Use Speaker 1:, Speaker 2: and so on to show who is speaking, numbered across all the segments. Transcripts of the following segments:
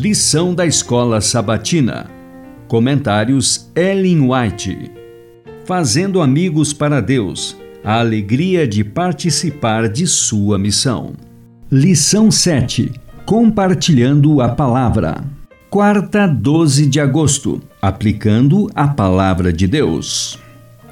Speaker 1: Lição da Escola Sabatina. Comentários Ellen White. Fazendo amigos para Deus. A alegria de participar de sua missão. Lição 7. Compartilhando a palavra. Quarta, 12 de agosto. Aplicando a palavra de Deus.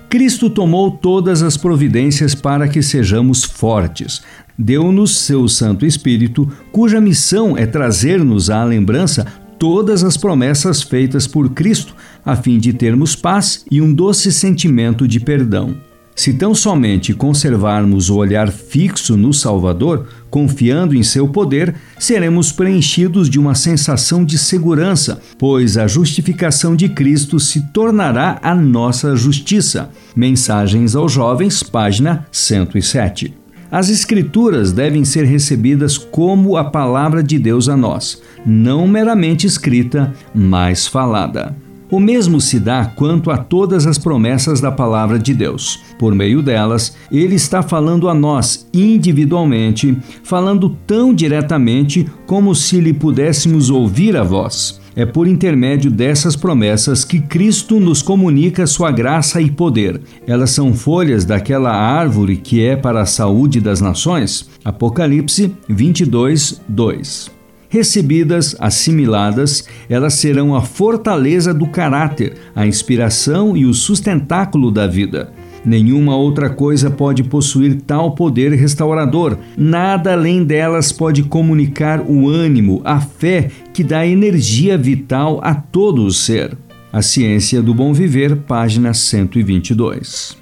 Speaker 1: Cristo tomou todas as providências para que sejamos fortes. Deu-nos seu Santo Espírito, cuja missão é trazer-nos à lembrança todas as promessas feitas por Cristo, a fim de termos paz e um doce sentimento de perdão. Se tão somente conservarmos o olhar fixo no Salvador, confiando em seu poder, seremos preenchidos de uma sensação de segurança, pois a justificação de Cristo se tornará a nossa justiça. Mensagens aos Jovens, página 107. As Escrituras devem ser recebidas como a palavra de Deus a nós, não meramente escrita, mas falada. O mesmo se dá quanto a todas as promessas da palavra de Deus. Por meio delas, ele está falando a nós individualmente, falando tão diretamente como se lhe pudéssemos ouvir a voz. É por intermédio dessas promessas que Cristo nos comunica sua graça e poder. Elas são folhas daquela árvore que é para a saúde das nações. Apocalipse 22, 2. Recebidas, assimiladas, elas serão a fortaleza do caráter, a inspiração e o sustentáculo da vida. Nenhuma outra coisa pode possuir tal poder restaurador. Nada além delas pode comunicar o ânimo, a fé que dá energia vital a todo o ser. A Ciência do Bom Viver, página 122.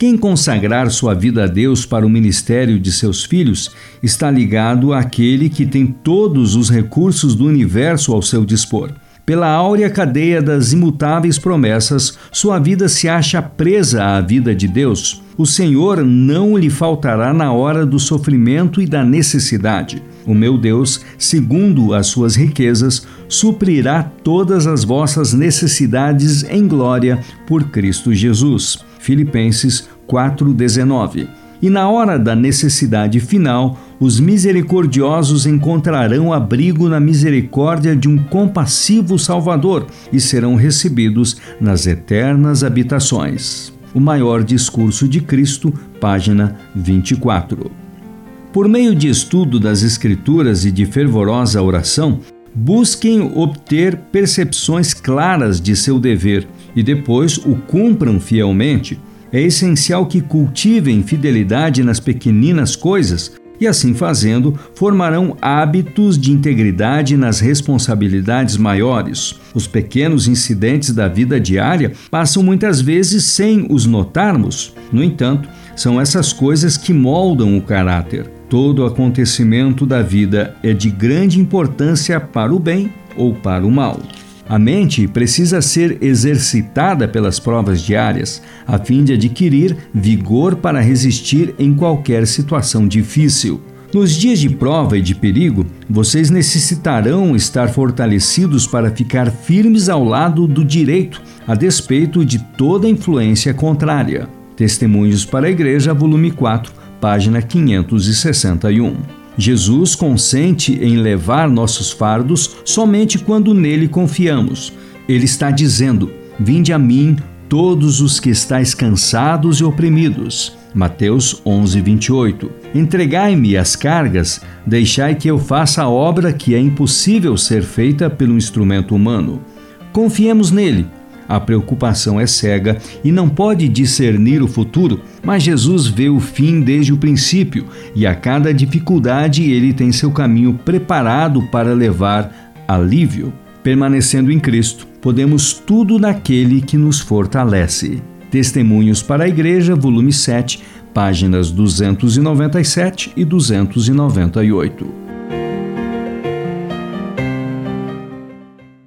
Speaker 1: Quem consagrar sua vida a Deus para o ministério de seus filhos está ligado àquele que tem todos os recursos do universo ao seu dispor. Pela áurea cadeia das imutáveis promessas, sua vida se acha presa à vida de Deus. O Senhor não lhe faltará na hora do sofrimento e da necessidade. O meu Deus, segundo as suas riquezas, suprirá todas as vossas necessidades em glória por Cristo Jesus. Filipenses 4:19. E na hora da necessidade final, os misericordiosos encontrarão abrigo na misericórdia de um compassivo Salvador e serão recebidos nas eternas habitações. O maior discurso de Cristo, página 24. Por meio de estudo das Escrituras e de fervorosa oração, busquem obter percepções claras de seu dever e depois o cumpram fielmente. É essencial que cultivem fidelidade nas pequeninas coisas e, assim fazendo, formarão hábitos de integridade nas responsabilidades maiores. Os pequenos incidentes da vida diária passam muitas vezes sem os notarmos. No entanto, são essas coisas que moldam o caráter. Todo acontecimento da vida é de grande importância para o bem ou para o mal. A mente precisa ser exercitada pelas provas diárias, a fim de adquirir vigor para resistir em qualquer situação difícil. Nos dias de prova e de perigo, vocês necessitarão estar fortalecidos para ficar firmes ao lado do direito, a despeito de toda influência contrária. Testemunhos para a Igreja, volume 4, página 561. Jesus consente em levar nossos fardos somente quando nele confiamos. Ele está dizendo: Vinde a mim, todos os que estáis cansados e oprimidos. Mateus 11, 28. Entregai-me as cargas, deixai que eu faça a obra que é impossível ser feita pelo instrumento humano. Confiemos nele a preocupação é cega e não pode discernir o futuro, mas Jesus vê o fim desde o princípio e a cada dificuldade ele tem seu caminho preparado para levar alívio. Permanecendo em Cristo, podemos tudo naquele que nos fortalece. Testemunhos para a Igreja, volume 7, páginas 297 e 298.